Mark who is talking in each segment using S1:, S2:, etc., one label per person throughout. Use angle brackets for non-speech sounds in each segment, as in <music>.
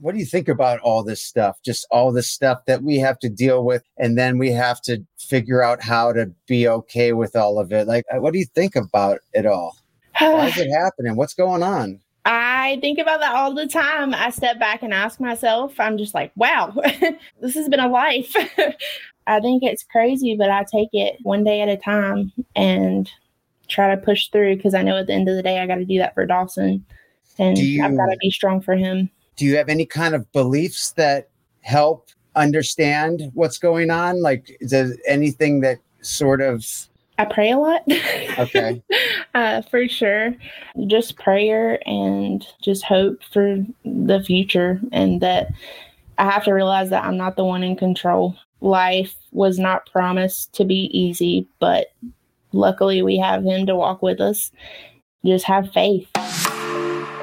S1: what do you think about all this stuff? Just all this stuff that we have to deal with, and then we have to figure out how to be okay with all of it. Like, uh, what do you think about it all? Why is it <sighs> happening? What's going on?
S2: I think about that all the time. I step back and ask myself, I'm just like, wow, <laughs> this has been a life. <laughs> I think it's crazy, but I take it one day at a time and try to push through because I know at the end of the day, I got to do that for Dawson and you, I've got to be strong for him.
S1: Do you have any kind of beliefs that help understand what's going on? Like, does anything that sort of
S2: I pray a lot.
S1: Okay. <laughs>
S2: uh, for sure. Just prayer and just hope for the future, and that I have to realize that I'm not the one in control. Life was not promised to be easy, but luckily we have Him to walk with us. Just have faith.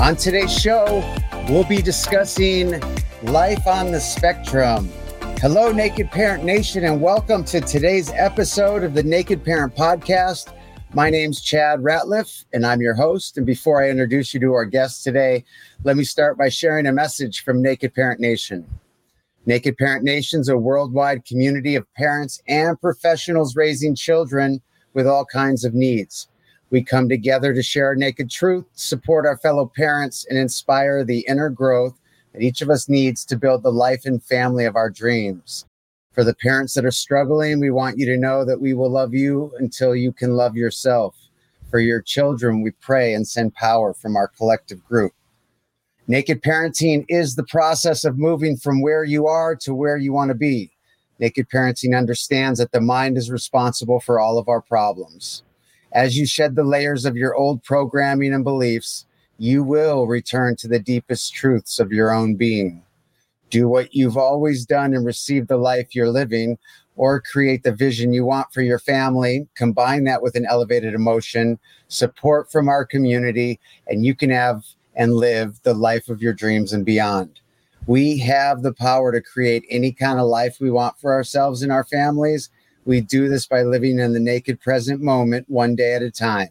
S1: On today's show, we'll be discussing life on the spectrum Hello, Naked Parent Nation, and welcome to today's episode of the Naked Parent Podcast. My name's Chad Ratliffe, and I'm your host. And before I introduce you to our guest today, let me start by sharing a message from Naked Parent Nation. Naked Parent Nation is a worldwide community of parents and professionals raising children with all kinds of needs. We come together to share naked truth, support our fellow parents, and inspire the inner growth that each of us needs to build the life and family of our dreams. For the parents that are struggling, we want you to know that we will love you until you can love yourself. For your children, we pray and send power from our collective group. Naked parenting is the process of moving from where you are to where you want to be. Naked parenting understands that the mind is responsible for all of our problems. As you shed the layers of your old programming and beliefs, you will return to the deepest truths of your own being. Do what you've always done and receive the life you're living, or create the vision you want for your family. Combine that with an elevated emotion, support from our community, and you can have and live the life of your dreams and beyond. We have the power to create any kind of life we want for ourselves and our families. We do this by living in the naked present moment, one day at a time.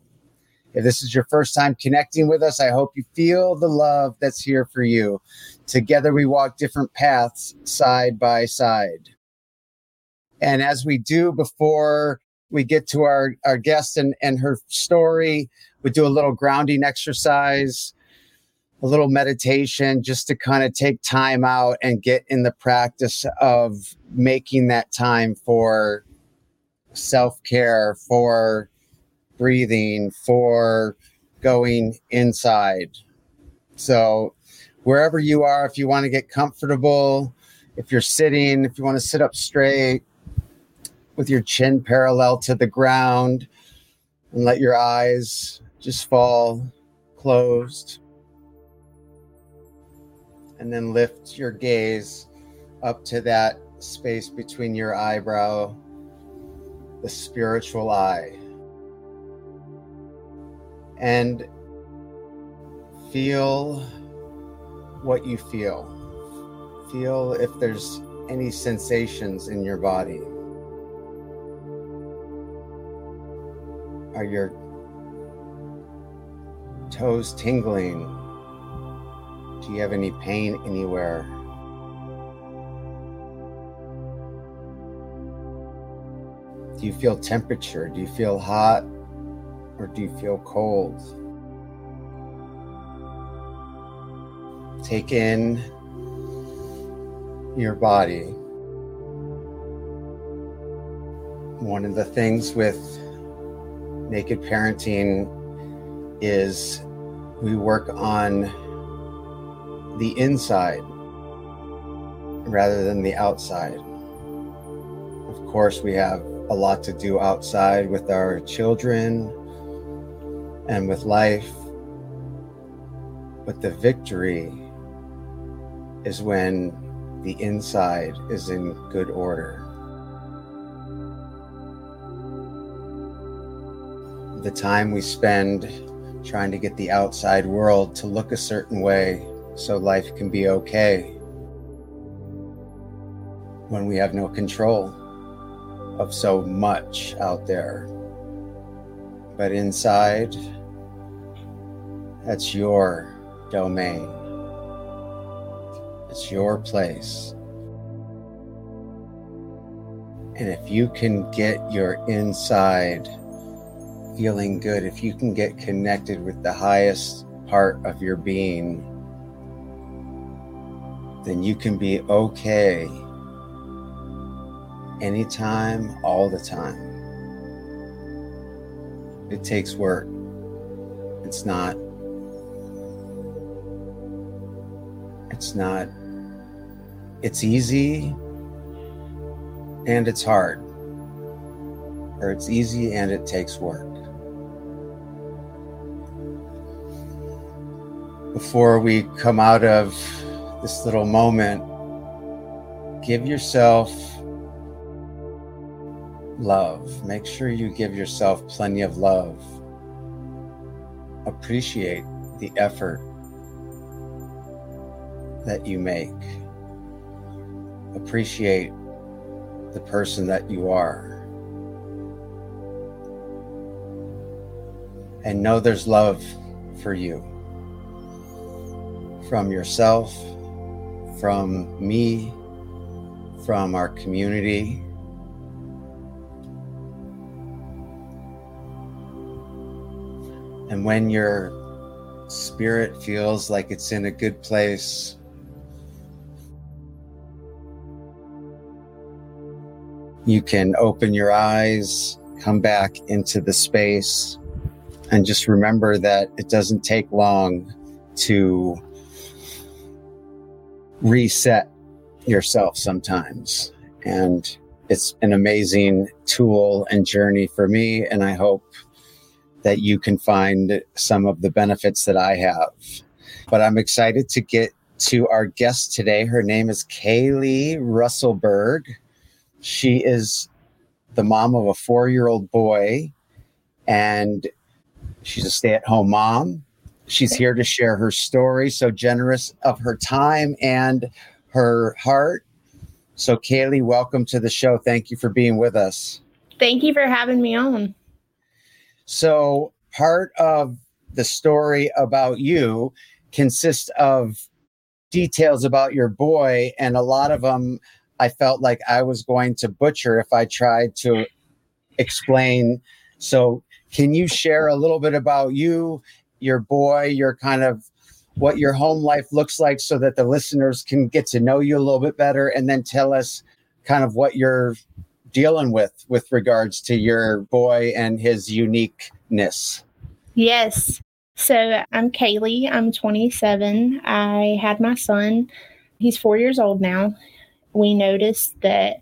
S1: If this is your first time connecting with us, I hope you feel the love that's here for you. Together, we walk different paths side by side. And as we do before we get to our, our guest and, and her story, we do a little grounding exercise, a little meditation just to kind of take time out and get in the practice of making that time for self care, for breathing, for going inside. So, wherever you are, if you want to get comfortable, if you're sitting, if you want to sit up straight with your chin parallel to the ground and let your eyes just fall closed. And then lift your gaze up to that space between your eyebrow, the spiritual eye and feel what you feel. Feel if there's any sensations in your body. Are your toes tingling? Do you have any pain anywhere? Do you feel temperature? Do you feel hot or do you feel cold? Take in your body. One of the things with naked parenting is we work on the inside rather than the outside. Of course, we have a lot to do outside with our children, and with life. But the victory is when the inside is in good order. The time we spend trying to get the outside world to look a certain way so life can be okay when we have no control of so much out there. But inside, that's your domain. It's your place. And if you can get your inside feeling good, if you can get connected with the highest part of your being, then you can be okay anytime, all the time. It takes work. It's not, it's not, it's easy and it's hard. Or it's easy and it takes work. Before we come out of this little moment, give yourself love. Make sure you give yourself plenty of love. Appreciate the effort that you make. Appreciate the person that you are. And know there's love for you from yourself, from me, from our community And when your spirit feels like it's in a good place, you can open your eyes, come back into the space, and just remember that it doesn't take long to reset yourself sometimes. And it's an amazing tool and journey for me. And I hope that you can find some of the benefits that I have. But I'm excited to get to our guest today. Her name is Kaileigh Russellberg. She is the mom of a four year old boy, and she's a stay at home mom. She's here to share her story, so generous of her time and her heart. So, Kaileigh, welcome to the show. Thank you for being with us.
S2: Thank you for having me on.
S1: So part of the story about you consists of details about your boy, and a lot of them I felt like I was going to butcher if I tried to explain. So, can you share a little bit about you, your boy, your kind of what your home life looks like so that the listeners can get to know you a little bit better and then tell us kind of what you're dealing with with regards to your boy and his uniqueness.
S2: Yes. So I'm Kaileigh. I'm 27. I had my son. He's four years old now. We noticed that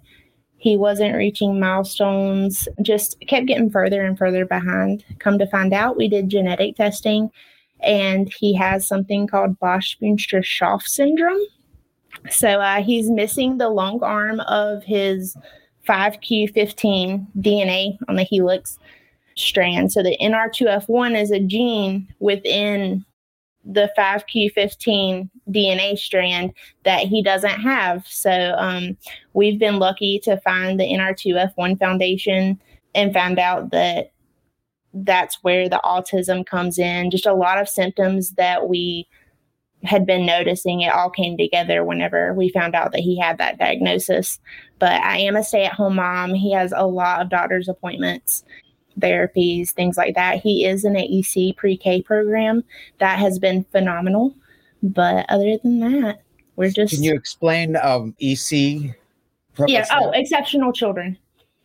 S2: he wasn't reaching milestones, just kept getting further and further behind. Come to find out, we did genetic testing and he has something called Bosch-Boonstra Schaaf syndrome. So uh, he's missing the long arm of his 5q15 DNA on the helix strand. So the NR2F1 is a gene within the 5q15 DNA strand that he doesn't have. So um, we've been lucky to find the NR2F1 Foundation and found out that that's where the autism comes in. Just a lot of symptoms that we had been noticing it all came together whenever we found out that he had that diagnosis. But I am a stay at home mom. He has a lot of doctor's appointments, therapies, things like that. He is in an EC pre K program that has been phenomenal. But other than that, we're just.
S1: Can you explain um, EC?
S2: Yeah. Oh, exceptional children.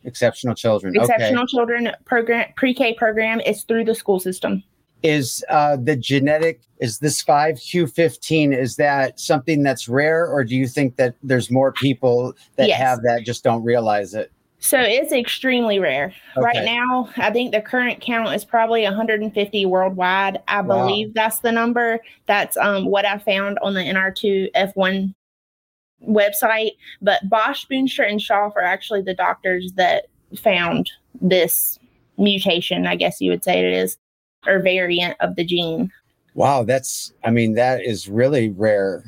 S1: Exceptional children.
S2: Exceptional okay. children program pre K program is through the school system
S1: is uh, the genetic is this 5q15 is that something that's rare or do you think that there's more people that yes. have that just don't realize it
S2: So it's extremely rare.
S1: Okay.
S2: Right now, I think the current count is probably 150 worldwide. I
S1: Wow.
S2: believe that's the number. That's um, what I found on the NR2F1 website. But Bosch, Boonstra, and Schaaf are actually the doctors that found this mutation, I guess you would say it is, or variant of the gene.
S1: Wow, that's I mean that is really rare.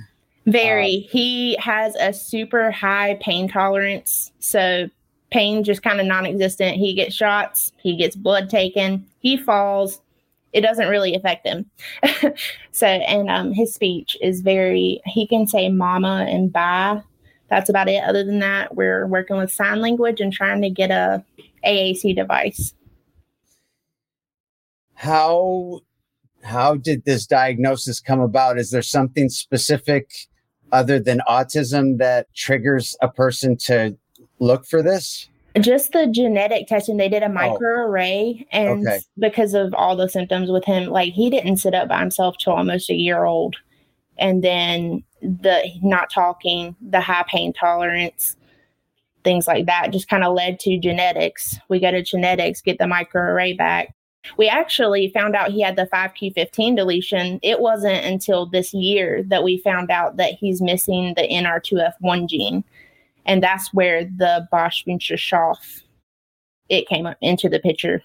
S2: Very. he has a super high pain tolerance. So pain just kind of non-existent. He gets shots, he gets blood taken, he falls. It doesn't really affect him. <laughs> so and um his speech is very he can say mama and bye. That's about it. Other than that, we're working with sign language and trying to get a AAC device.
S1: How how did this diagnosis come about? Is there something specific other than autism that triggers a person to look for this?
S2: just the genetic testing they did a oh. microarray and
S1: Okay.
S2: because of all the symptoms with him like he didn't sit up by himself till almost a year old and then the not talking the high pain tolerance things like that just kind of led to genetics we go to genetics get the microarray back we actually found out he had the 5q15 deletion it wasn't until this year that we found out that he's missing the nr2f1 gene and that's where the Bosch Boonstra Schaaf it came up into the picture.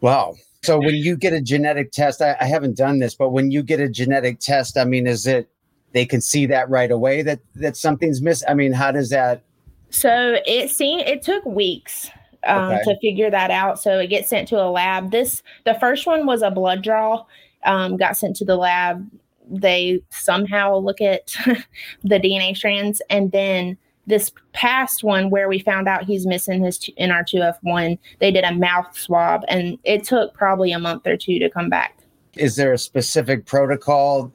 S1: Wow. So when you get a genetic test, I, I haven't done this, but when you get a genetic test, I mean, is it they can see that right away that that something's missing? I mean, how does that?
S2: So it seemed it took weeks um,
S1: Okay.
S2: to figure that out. So it gets sent to a lab. This the first one was a blood draw, um, got sent to the lab. They somehow look at <laughs> the DNA strands, and then this past one where we found out he's missing his t- NR2F1, they did a mouth swab, and it took probably a month or two to come back.
S1: Is there a specific protocol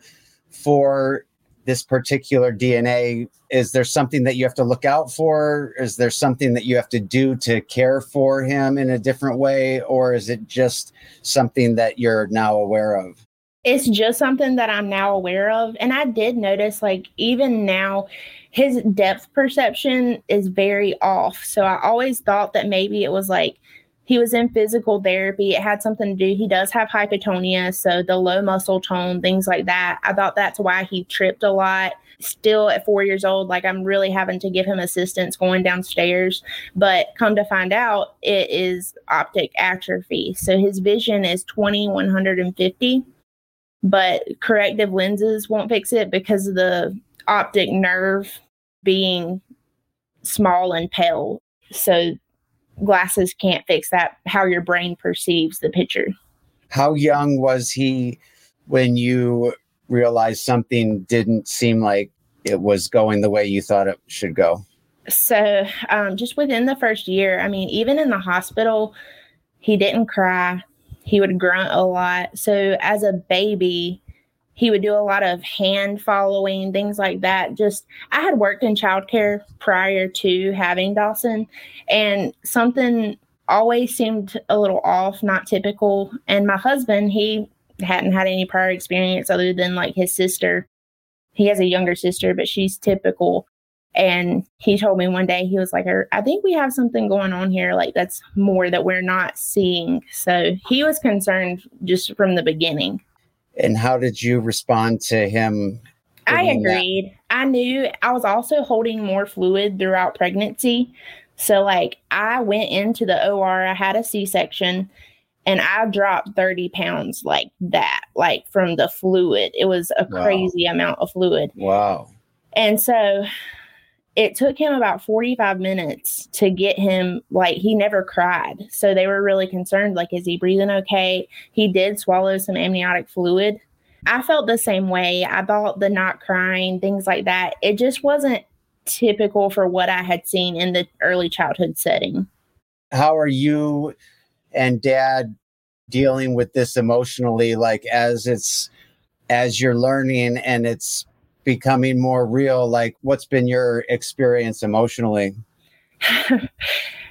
S1: for this particular DNA? Is there something that you have to look out for? Is there something that you have to do to care for him in a different way, or is it just something that you're now aware of?
S2: it's just something that I'm now aware of. And I did notice, like, even now, his depth perception is very off. So I always thought that maybe it was like he was in physical therapy. It had something to do. He does have hypotonia. So the low muscle tone, things like that. I thought that's why he tripped a lot. Still at four years old, like I'm really having to give him assistance going downstairs. But come to find out, it is optic atrophy. So his vision is 20, 150 but corrective lenses won't fix it because of the optic nerve being small and pale. So glasses can't fix that, how your brain perceives the picture.
S1: How young was he when you realized something didn't seem like it was going the way you thought it should go?
S2: So, um, just within the first year, I mean, even in the hospital, he didn't cry. He would grunt a lot. So, as a baby, he would do a lot of hand following, things like that. Just, I had worked in childcare prior to having Dawson, and something always seemed a little off, not typical. And my husband, he hadn't had any prior experience other than like his sister. He has a younger sister, but she's typical. And he told me one day, he was like, er, I think we have something going on here. Like, that's more that we're not seeing. So he was concerned just from the beginning.
S1: And how did you respond to him?
S2: I
S1: giving that?
S2: agreed. I knew I was also holding more fluid throughout pregnancy. So, like, I went into the OR, I had a C section, and I dropped 30 pounds like that, like from the fluid. It was a
S1: Wow.
S2: crazy amount of fluid.
S1: Wow.
S2: And so it took him about 45 minutes to get him, like, he never cried. So they were really concerned, like, is he breathing okay? He did swallow some amniotic fluid. I felt the same way. I thought the not crying, things like that, it just wasn't typical for what I had seen in the early childhood setting.
S1: How are you and dad dealing with this emotionally like as it's as you're learning and it's becoming more real like what's been your experience emotionally <laughs>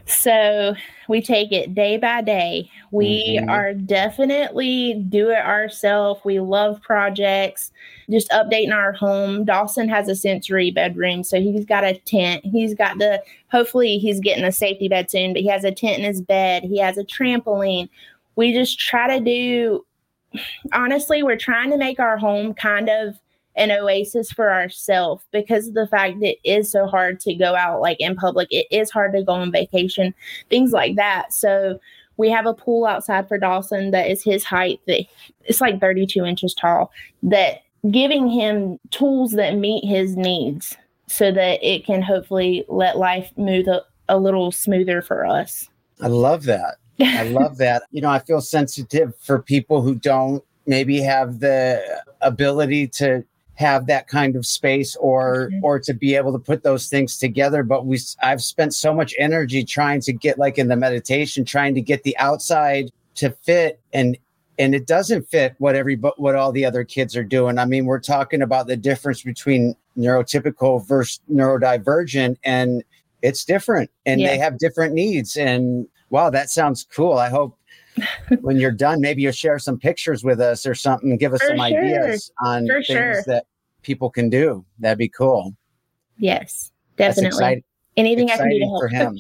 S2: So we take it day by day. We mm-hmm. are definitely do it ourselves. We love projects, just updating our home. Dawson has a sensory bedroom, so he's got a tent. He's got the hopefully he's getting a safety bed soon, but he has a tent in his bed. He has a trampoline. We just try to do <sighs> honestly, we're trying to make our home kind of an oasis for ourselves because of the fact that it is so hard to go out like in public. It is hard to go on vacation, things like that. So we have a pool outside for Dawson that is his height that it's like 32 inches tall that giving him tools that meet his needs so that it can hopefully let life move a, a little smoother for us.
S1: I love that. I love that. You know, I feel sensitive for people who don't maybe have the ability to have that kind of space or mm-hmm. or to be able to put those things together but we I've spent so much energy trying to get like in the meditation trying to get the outside to fit and and it doesn't fit what every what all the other kids are doing. I mean, we're talking about the difference between neurotypical versus neurodivergent and it's different and yeah. they have different needs and wow, that sounds cool. I hope when you're done, maybe you'll share some pictures with us or something, give us For some sure. ideas on For things sure. that people can do. That'd be cool.
S2: Yes, definitely. Anything I can do to help.
S1: for him.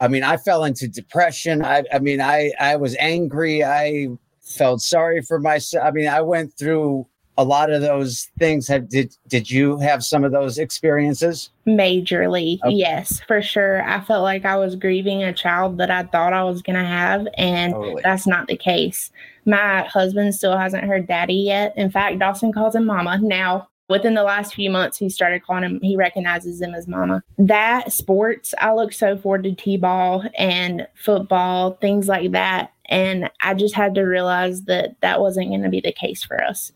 S1: I mean, I fell into depression. I, I mean, I, I was angry. I felt sorry for myself. I mean, I went through a lot of those things have did did you have some of those experiences?
S2: Majorly okay. yes for sure. I felt like i was grieving a child that i thought i was going to have and totally. that's not the case. My husband still hasn't heard daddy yet. In fact dawson calls him mama. Now within the last few months he started calling him he recognizes him as mama. That sports i look so forward to t-ball and football things like that and i just had to realize that that wasn't going to be the case for us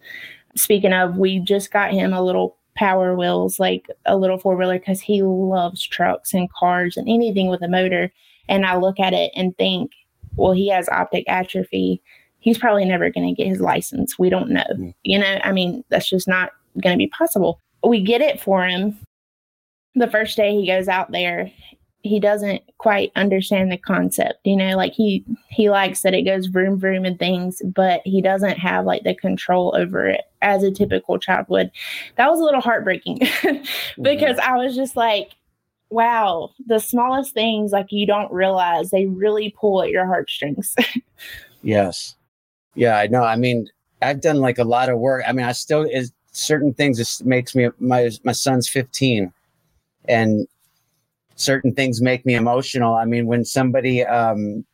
S2: speaking of, we just got him a little power wheels, like a little four wheeler, because he loves trucks and cars and anything with a motor. And I look at it and think, well, he has optic atrophy. He's probably never going to get his license. We don't know. Mm. You know, I mean, that's just not going to be possible. We get it for him. The first day he goes out there, he doesn't quite understand the concept you know like he he likes that it goes vroom vroom and things but he doesn't have like the control over it as a typical child would. That was a little heartbreaking <laughs> because mm-hmm. i was just like wow the smallest things like you don't realize they really pull at your heartstrings. <laughs>
S1: Yes. Yeah i know. I mean i've done like a lot of work. I mean i still is certain things just makes me my my son's 15 and certain things make me emotional. I mean, when somebody, um,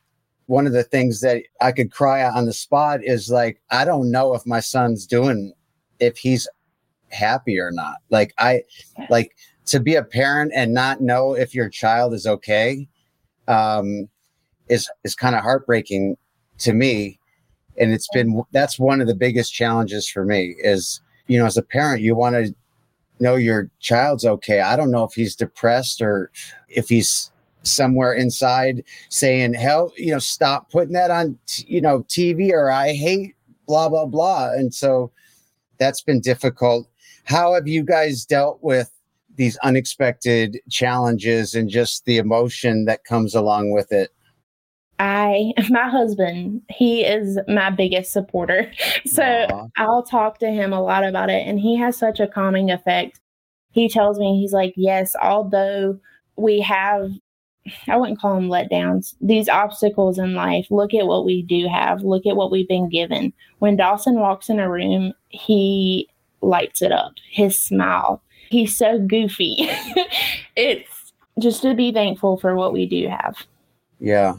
S1: one of the things that I could cry on the spot is like, I don't know if my son's doing, if he's happy or not. Like, I, like to be a parent and not know if your child is okay, um, is, is kind of heartbreaking to me. And it's been, that's one of the biggest challenges for me is, you know, as a parent, you want to know your child's okay. I don't know if he's depressed or if he's somewhere inside saying, hell, you know, stop putting that on, t- you know, TV or I hate blah, blah, blah. And so that's been difficult. How have you guys dealt with these unexpected challenges and just the emotion that comes along with it?
S2: I, <laughs> my husband, he is my biggest supporter. <laughs> So Aww. I'll talk to him a lot about it, and he has such a calming effect. He tells me, he's like, yes, although we have, I wouldn't call them letdowns, these obstacles in life, look at what we do have, look at what we've been given. When Dawson walks in a room, he lights it up, his smile. He's so goofy. <laughs> it's just to be thankful for what we do have.
S1: Yeah.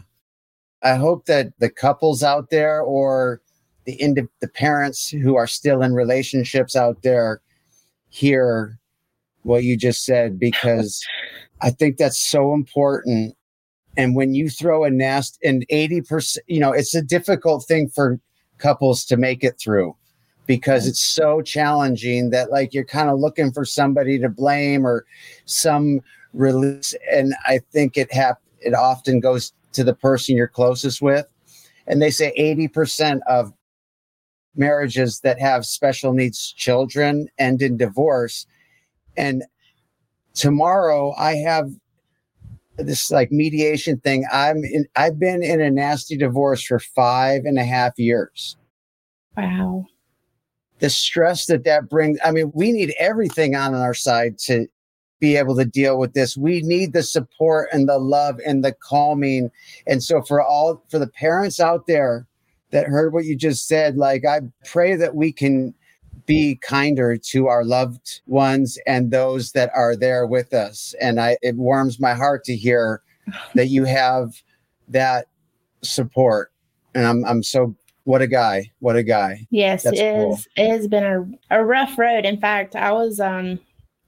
S1: I hope that the couples out there or the ind- the parents who are still in relationships out there hear what you just said <laughs> because I think that's so important. And when you throw a nest and 80%, you know, it's a difficult thing for couples to make it through because it's so challenging that like you're kind of looking for somebody to blame or some release. And I think it hap- it often goes to the person you're closest with. And they say 80% of marriages that have special needs children end in divorce. And tomorrow I have this like mediation thing. I'm in, I've been in a nasty divorce for five and a half years.
S2: Wow.
S1: The stress that that brings. I mean, we need everything on our side to be able to deal with this. We need the support and the love and the calming. And so for all for the parents out there that heard what you just said, like I pray that we can be kinder to our loved ones and those that are there with us. And I it warms my heart to hear that you have that support. And I'm I'm so what a guy. What a guy.
S2: Yes, That's it cool. is it has been a, a rough road. In fact, I was um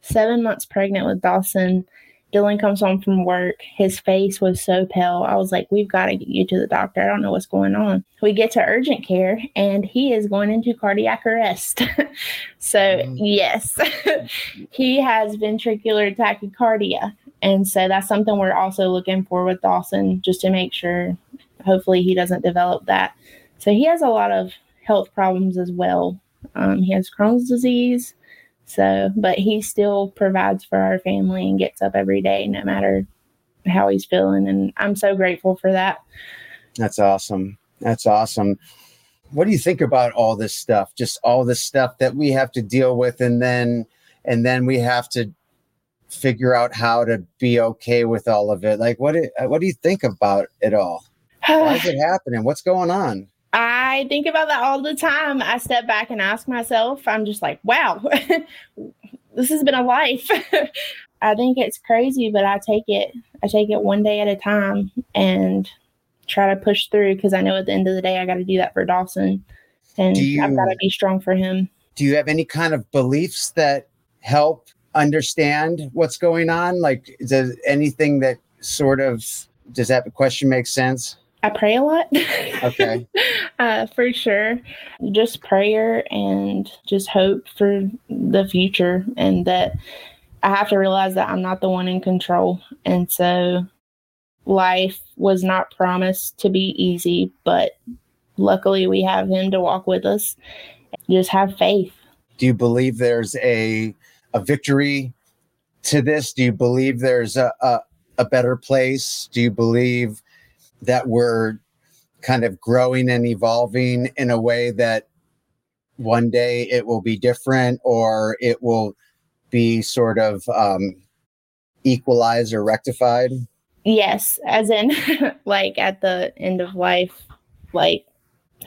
S2: seven months pregnant with Dawson Dylan comes home from work. His face was so pale. I was like, We've got to get you to the doctor. I don't know what's going on. We get to urgent care and he is going into cardiac arrest. <laughs> so, mm-hmm. yes, <laughs> he has ventricular tachycardia. And so that's something we're also looking for with Dawson just to make sure, hopefully, he doesn't develop that. So, he has a lot of health problems as well. Um, he has Crohn's disease. So, but he still provides for our family and gets up every day, no matter how he's feeling. And I'm so grateful for that.
S1: That's awesome. That's awesome. What do you think about all this stuff? Just all this stuff that we have to deal with, and then and then we have to figure out how to be okay with all of it. Like, what do, what do you think about it all? Why is <sighs> it happening? What's going on?
S2: I think about that all the time. I step back and ask myself, I'm just like, wow, <laughs> this has been a life. <laughs> I think it's crazy, but I take it, I take it one day at a time and try to push through because I know at the end of the day, I got to do that for Dawson and you, I've got to be strong for him.
S1: Do you have any kind of beliefs that help understand what's going on? Like, does anything that sort of, does that question make sense?
S2: I pray a lot.
S1: Okay. <laughs>
S2: uh, for sure. Just prayer and just hope for the future, and that I have to realize that I'm not the one in control. And so life was not promised to be easy, but luckily we have Him to walk with us. Just have faith.
S1: Do you believe there's a a victory to this? Do you believe there's a, a, a better place? Do you believe that we're kind of growing and evolving in a way that one day it will be different or it will be sort of um, equalized or rectified?
S2: Yes, as in <laughs> like at the end of life, like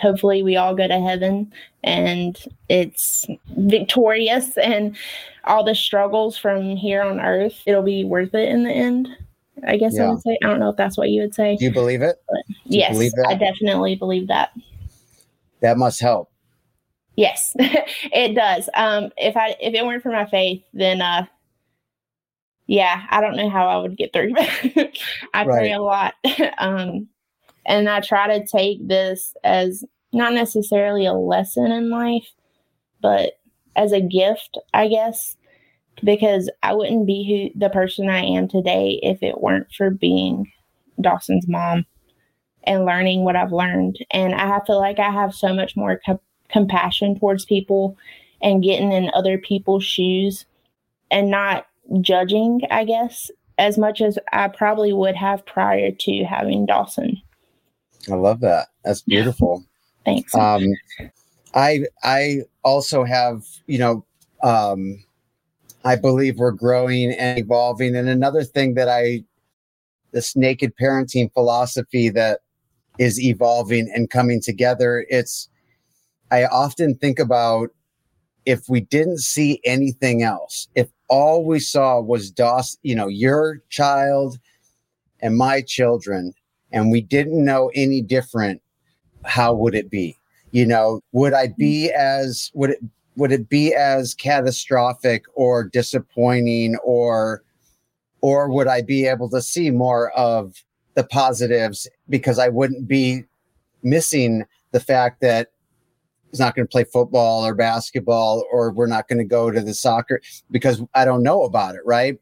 S2: hopefully we all go to heaven and it's victorious and all the struggles from here on earth, it'll be worth it in the end. I guess yeah. I would say. I don't know if that's what you would say.
S1: Do you believe it?
S2: yes, believe I definitely believe that.
S1: That must help.
S2: Yes, <laughs> it does. Um, if I if it weren't for my faith, then uh, yeah, I don't know how I would get through. <laughs> I right. pray a lot, <laughs> um, and I try to take this as not necessarily a lesson in life, but as a gift, I guess because I wouldn't be who the person I am today if it weren't for being Dawson's mom and learning what I've learned. And I feel like I have so much more co- compassion towards people and getting in other people's shoes and not judging, I guess, as much as I probably would have prior to having Dawson.
S1: I love that. That's beautiful.
S2: Thanks.
S1: Um, I I also have you know um, I believe we're growing and evolving. And another thing that I, this naked parenting philosophy that is evolving and coming together, it's, I often think about if we didn't see anything else, if all we saw was DOS, you know, your child and my children, and we didn't know any different, how would it be? You know, would I be mm. as, would it would it be as catastrophic or disappointing or or would I be able to see more of the positives because I wouldn't be missing the fact that he's not going to play football or basketball or we're not going to go to the soccer because I don't know about it, right?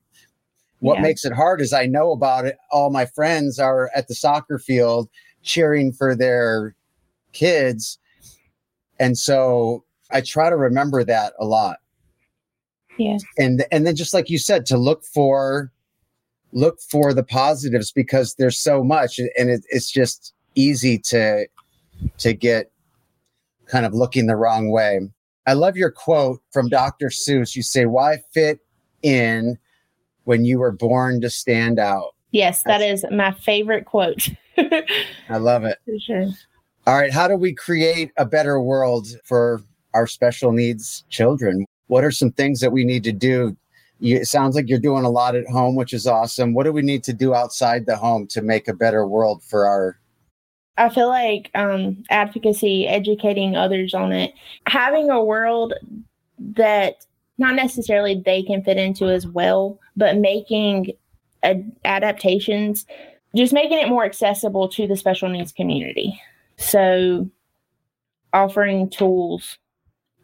S1: What yeah. makes it hard is I know about it. All my friends are at the soccer field cheering for their kids. And so I try to remember that a lot.
S2: Yeah.
S1: And and then just like you said, to look for look for the positives because there's so much and it, it's just easy to to get kind of looking the wrong way. I love your quote from Dr. Seuss. You say, Why fit in when you were born to stand out?
S2: Yes, that That's, is my favorite quote. <laughs>
S1: I love it.
S2: For sure.
S1: All right. How do we create a better world for our special needs children? What are some things that we need to do? You, it sounds like you're doing a lot at home, which is awesome. What do we need to do outside the home to make a better world for our
S2: I feel like um, advocacy, educating others on it, having a world that not necessarily they can fit into as well, but making ad- adaptations, just making it more accessible to the special needs community. So, offering tools.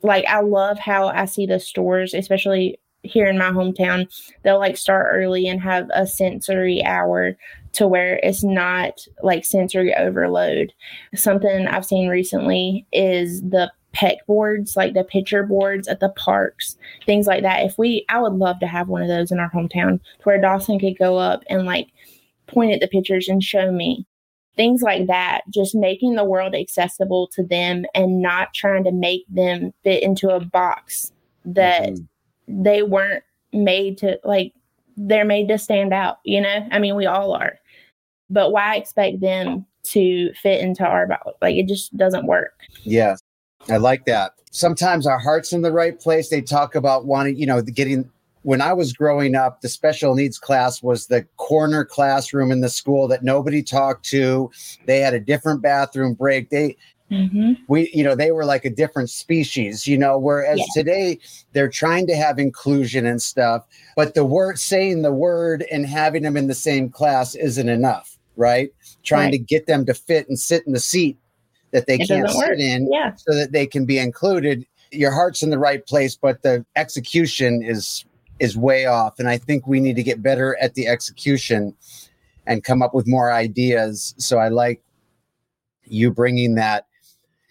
S2: Like, I love how I see the stores, especially here in my hometown, they'll like start early and have a sensory hour to where it's not like sensory overload. Something I've seen recently is the pet boards, like the picture boards at the parks, things like that. If we, I would love to have one of those in our hometown to where Dawson could go up and like point at the pictures and show me things like that. Just making the world accessible to them and not trying to make them fit into a box that mm-hmm. they weren't made to like they're made to stand out you know i mean we all are but why expect them to fit into our box? Like it just doesn't work.
S1: Yeah, I like that. Sometimes our heart's in the right place. They talk about wanting, you know, getting. When I was growing up, the special needs class was the corner classroom in the school that nobody talked to. They had a different bathroom break. They Mm-hmm. we you know they were like a different species you know whereas yeah. today they're trying to have inclusion and stuff but the word saying the word and having them in the same class isn't enough right? Trying right. to get them to fit and sit in the seat that they it can't sit work. in
S2: yeah.
S1: so that they can be included. Your heart's in the right place, but the execution is is way off. And I think we need to get better at the execution and come up with more ideas. So I like you bringing that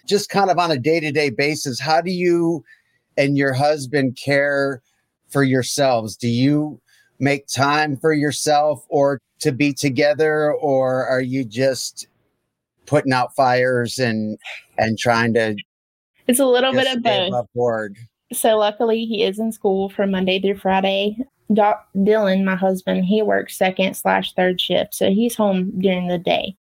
S1: just kind of on a day to day basis. How do you and your husband care for yourselves? Do you make time for yourself or to be together or are you just putting out fires and and trying to
S2: it's a little bit of both
S1: board.
S2: So luckily he is in school from monday through friday Doc dylan my husband he works second slash third shift so he's home during the day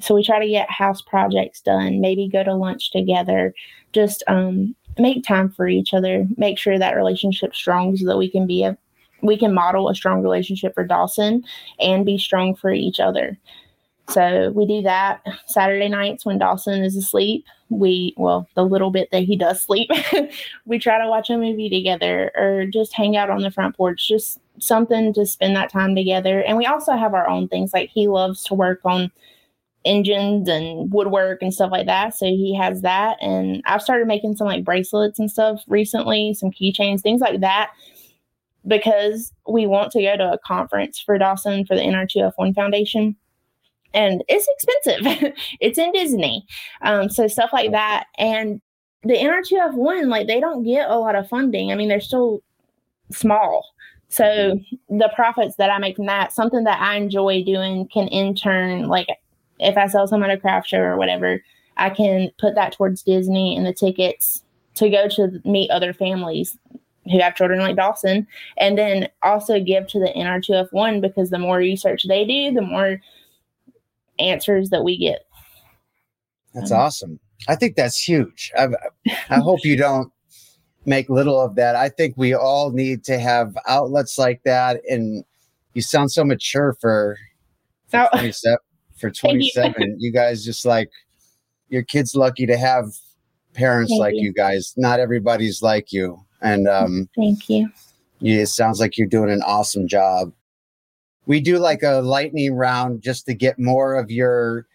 S2: so we try to get house projects done maybe go to lunch together just um make time for each other make sure that relationship's strong so that we can be a we can model a strong relationship for Dawson and be strong for each other. So we do that Saturday nights when Dawson is asleep. We, well, the little bit that he does sleep, <laughs> we try to watch a movie together or just hang out on the front porch, just something to spend that time together. And we also have our own things. Like he loves to work on engines and woodwork and stuff like that. So he has that. And I've started making some like bracelets and stuff recently, some keychains, things like that because we want to go to a conference for Dawson for the NR2F1 Foundation. And it's expensive. <laughs> it's in Disney. Um, so stuff like that. And the NR2F1, like they don't get a lot of funding. I mean, they're still small. So the profits that I make from that, something that I enjoy doing can in turn, like if I sell some at a craft show or whatever, I can put that towards Disney and the tickets to go to meet other families who have children like Dawson, and then also give to the NR2F1 because the more research they do, the more answers that we get.
S1: That's um, awesome. I think that's huge. I, I hope you don't make little of that. I think we all need to have outlets like that. And you sound so mature for, for oh. <laughs> 27. For 27, you. you. guys just like your kid's lucky to have parents Thank like you. you guys. Not everybody's like you. And um,
S2: thank you.
S1: Yeah, it sounds like you're doing an awesome job. We do like a lightning round just to get more of your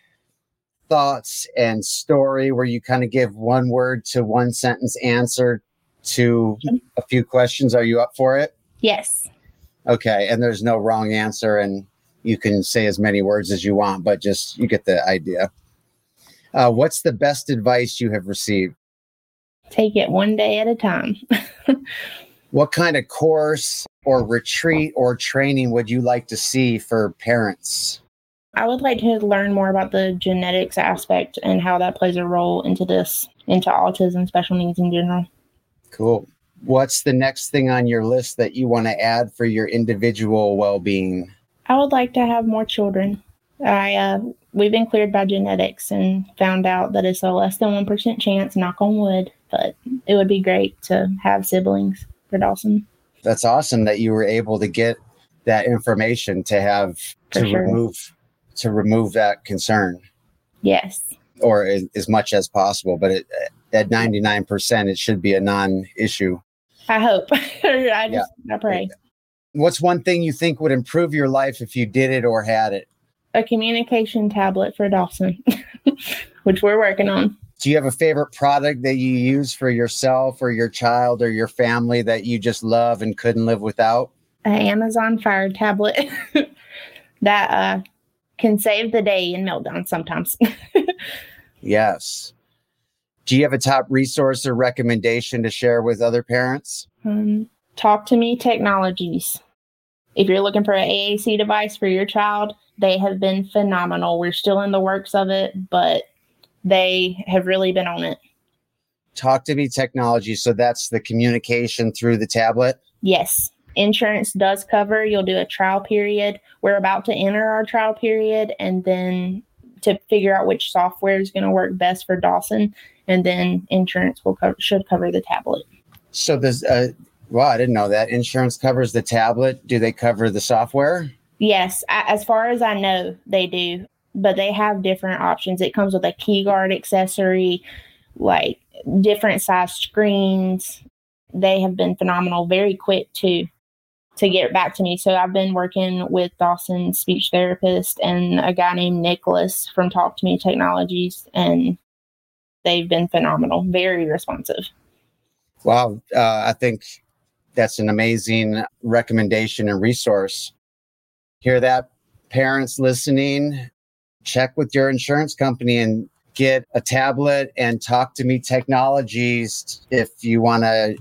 S1: thoughts and story where you kind of give one word to one sentence answer to a few questions. Are you up for it?
S2: Yes.
S1: Okay. And there's no wrong answer, and you can say as many words as you want, but just you get the idea. Uh, what's the best advice you have received?
S2: take it one day at a time. <laughs>
S1: what kind of course or retreat or training would you like to see for parents?
S2: I would like to learn more about the genetics aspect and how that plays a role into this, into autism, special needs in general.
S1: Cool. What's the next thing on your list that you want to add for your individual well being?
S2: I would like to have more children. I uh, we've been cleared by genetics and found out that it's a less than one percent chance. Knock on wood, but it would be great to have siblings for Dawson.
S1: That's awesome that you were able to get that information to have
S2: For
S1: to
S2: sure.
S1: remove to remove that concern
S2: Yes,
S1: or as, as much as possible. But it, at ninety nine percent, it should be a non issue.
S2: I hope. <laughs> I just I pray.
S1: What's one thing you think would improve your life if you did it or had it?
S2: A communication tablet for Dawson, <laughs> which we're working on.
S1: Do you have a favorite product that you use for yourself or your child or your family that you just love and couldn't live without?
S2: An Amazon Fire tablet <laughs> that uh, can save the day in meltdown sometimes. <laughs>
S1: Yes. Do you have a top resource or recommendation to share with other parents?
S2: Um, Talk to Me Technologies. If you're looking for an AAC device for your child, they have been phenomenal. We're still in the works of it, but they have really been on it.
S1: Talk to me technology. So that's the communication through the tablet.
S2: Yes, insurance does cover. You'll do a trial period. We're about to enter our trial period and then to figure out which software is going to work best for Dawson. And then insurance will cover, should cover the tablet.
S1: So there's, uh, wow, I didn't know that. Insurance covers the tablet. Do they cover the software?
S2: Yes, a- as far as I know, they do, but they have different options. It comes with a key guard accessory, like different size screens. They have been phenomenal, very quick too, to get back to me. So I've been working with Dawson speech therapist and a guy named Nicholas from Talk to Me Technologies, and they've been phenomenal, very responsive.
S1: Wow. Uh, I think that's an amazing recommendation and resource. Hear that, parents listening? Check with your insurance company and get a tablet and talk to me technologies if you want to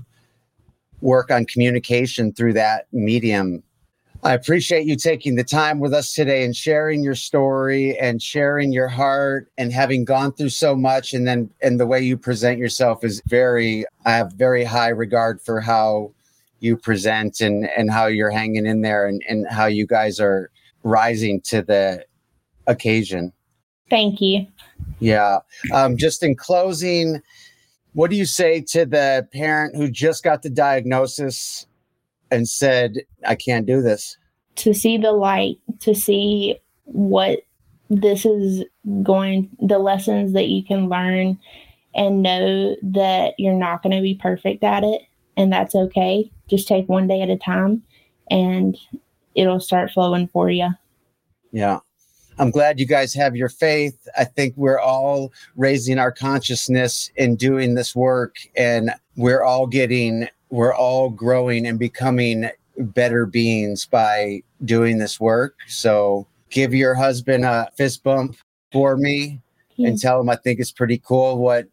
S1: work on communication through that medium. I appreciate you taking the time with us today and sharing your story and sharing your heart and having gone through so much and then and the way you present yourself is very I have very high regard for how you present and and how you're hanging in there and, and how you guys are rising to the occasion.
S2: Thank you.
S1: Yeah. Um, just in closing, what do you say to the parent who just got the diagnosis and said, I can't do this?
S2: to see the light, to see what this is going, the lessons that you can learn, and know that you're not going to be perfect at it. And that's okay. Just take one day at a time and it'll start flowing for you.
S1: Yeah. I'm glad you guys have your faith. I think we're all raising our consciousness in doing this work and we're all getting, we're all growing and becoming better beings by doing this work. So give your husband a fist bump for me and tell him I think it's pretty cool what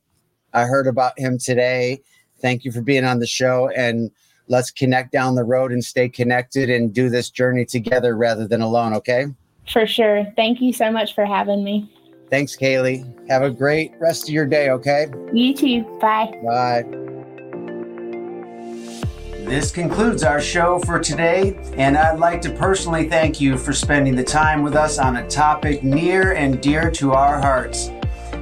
S1: I heard about him today. Thank you for being on the show and let's connect down the road and stay connected and do this journey together rather than alone, okay?
S2: For sure. Thank you so much for having me.
S1: Thanks, Kaileigh. Have a great rest of your day, okay?
S2: You too. Bye.
S1: Bye.
S3: This concludes our show for today, and I'd like to personally thank you for spending the time with us on a topic near and dear to our hearts.